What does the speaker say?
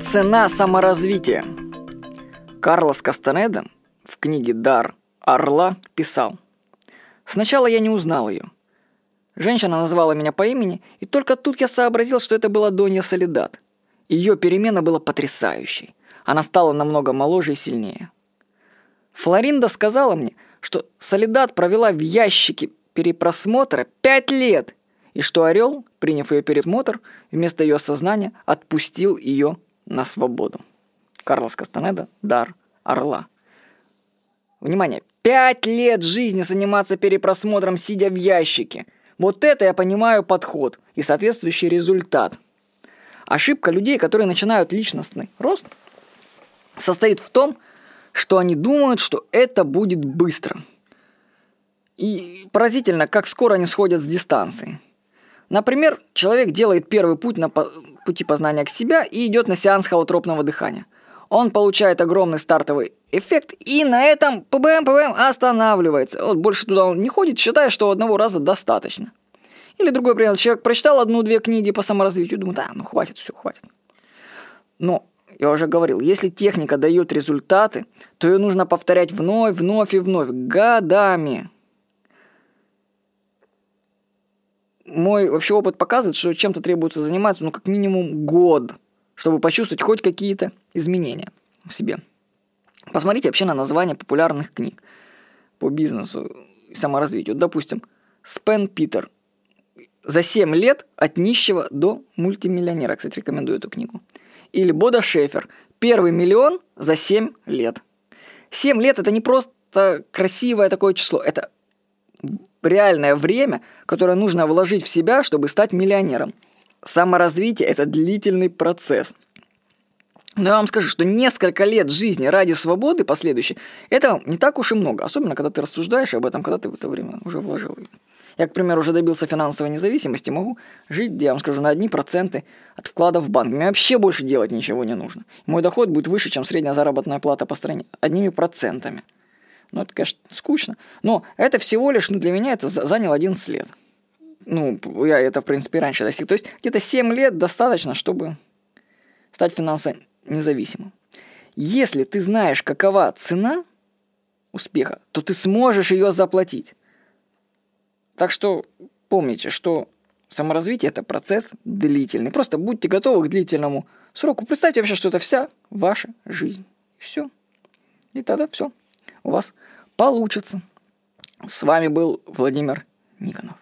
Цена саморазвития. Карлос Кастанеда в книге «Дар Орла» писал. «Сначала я не узнал ее. Женщина назвала меня по имени, и только тут я сообразил, что это была Донья Солидат. Ее перемена была потрясающей. Она стала намного моложе и сильнее. Флоринда сказала мне, что Солидат провела в ящике перепросмотра пять лет, и что Орел, приняв ее пересмотр, вместо ее сознания отпустил ее на свободу. Карлос Кастанеда «Дар Орла». Внимание! Пять лет жизни заниматься перепросмотром, сидя в ящике. Вот это я понимаю подход и соответствующий результат. Ошибка людей, которые начинают личностный рост, состоит в том, что они думают, что это будет быстро. И поразительно, как скоро они сходят с дистанции. Например, человек делает первый путь на пути познания к себя и идет на сеанс холотропного дыхания. Он получает огромный стартовый эффект и на этом ПБМ, ПБМ останавливается. Вот больше туда он не ходит, считая, что одного раза достаточно. Или другой пример. Человек прочитал одну-две книги по саморазвитию, думает, да, ну хватит, все, хватит. Но, я уже говорил, если техника дает результаты, то ее нужно повторять вновь, вновь и вновь, годами. Мой вообще опыт показывает, что чем-то требуется заниматься, ну, как минимум год, чтобы почувствовать хоть какие-то изменения в себе. Посмотрите вообще на название популярных книг по бизнесу и саморазвитию. Допустим, Спен Питер. За 7 лет от нищего до мультимиллионера. Кстати, рекомендую эту книгу. Или Бода Шефер. Первый миллион за 7 лет. 7 лет это не просто красивое такое число. Это реальное время, которое нужно вложить в себя, чтобы стать миллионером. Саморазвитие – это длительный процесс. Но я вам скажу, что несколько лет жизни ради свободы последующей – это не так уж и много, особенно когда ты рассуждаешь об этом, когда ты в это время уже вложил. Я, к примеру, уже добился финансовой независимости, могу жить, я вам скажу, на одни проценты от вкладов в банк. Мне вообще больше делать ничего не нужно. Мой доход будет выше, чем средняя заработная плата по стране. Одними процентами. Ну, это, конечно, скучно. Но это всего лишь, ну, для меня это заняло 11 лет. Ну, я это, в принципе, раньше достиг. То есть где-то 7 лет достаточно, чтобы стать финансово независимым. Если ты знаешь, какова цена успеха, то ты сможешь ее заплатить. Так что помните, что саморазвитие – это процесс длительный. Просто будьте готовы к длительному сроку. Представьте вообще, что это вся ваша жизнь. Все. И тогда все у вас получится. С вами был Владимир Никонов.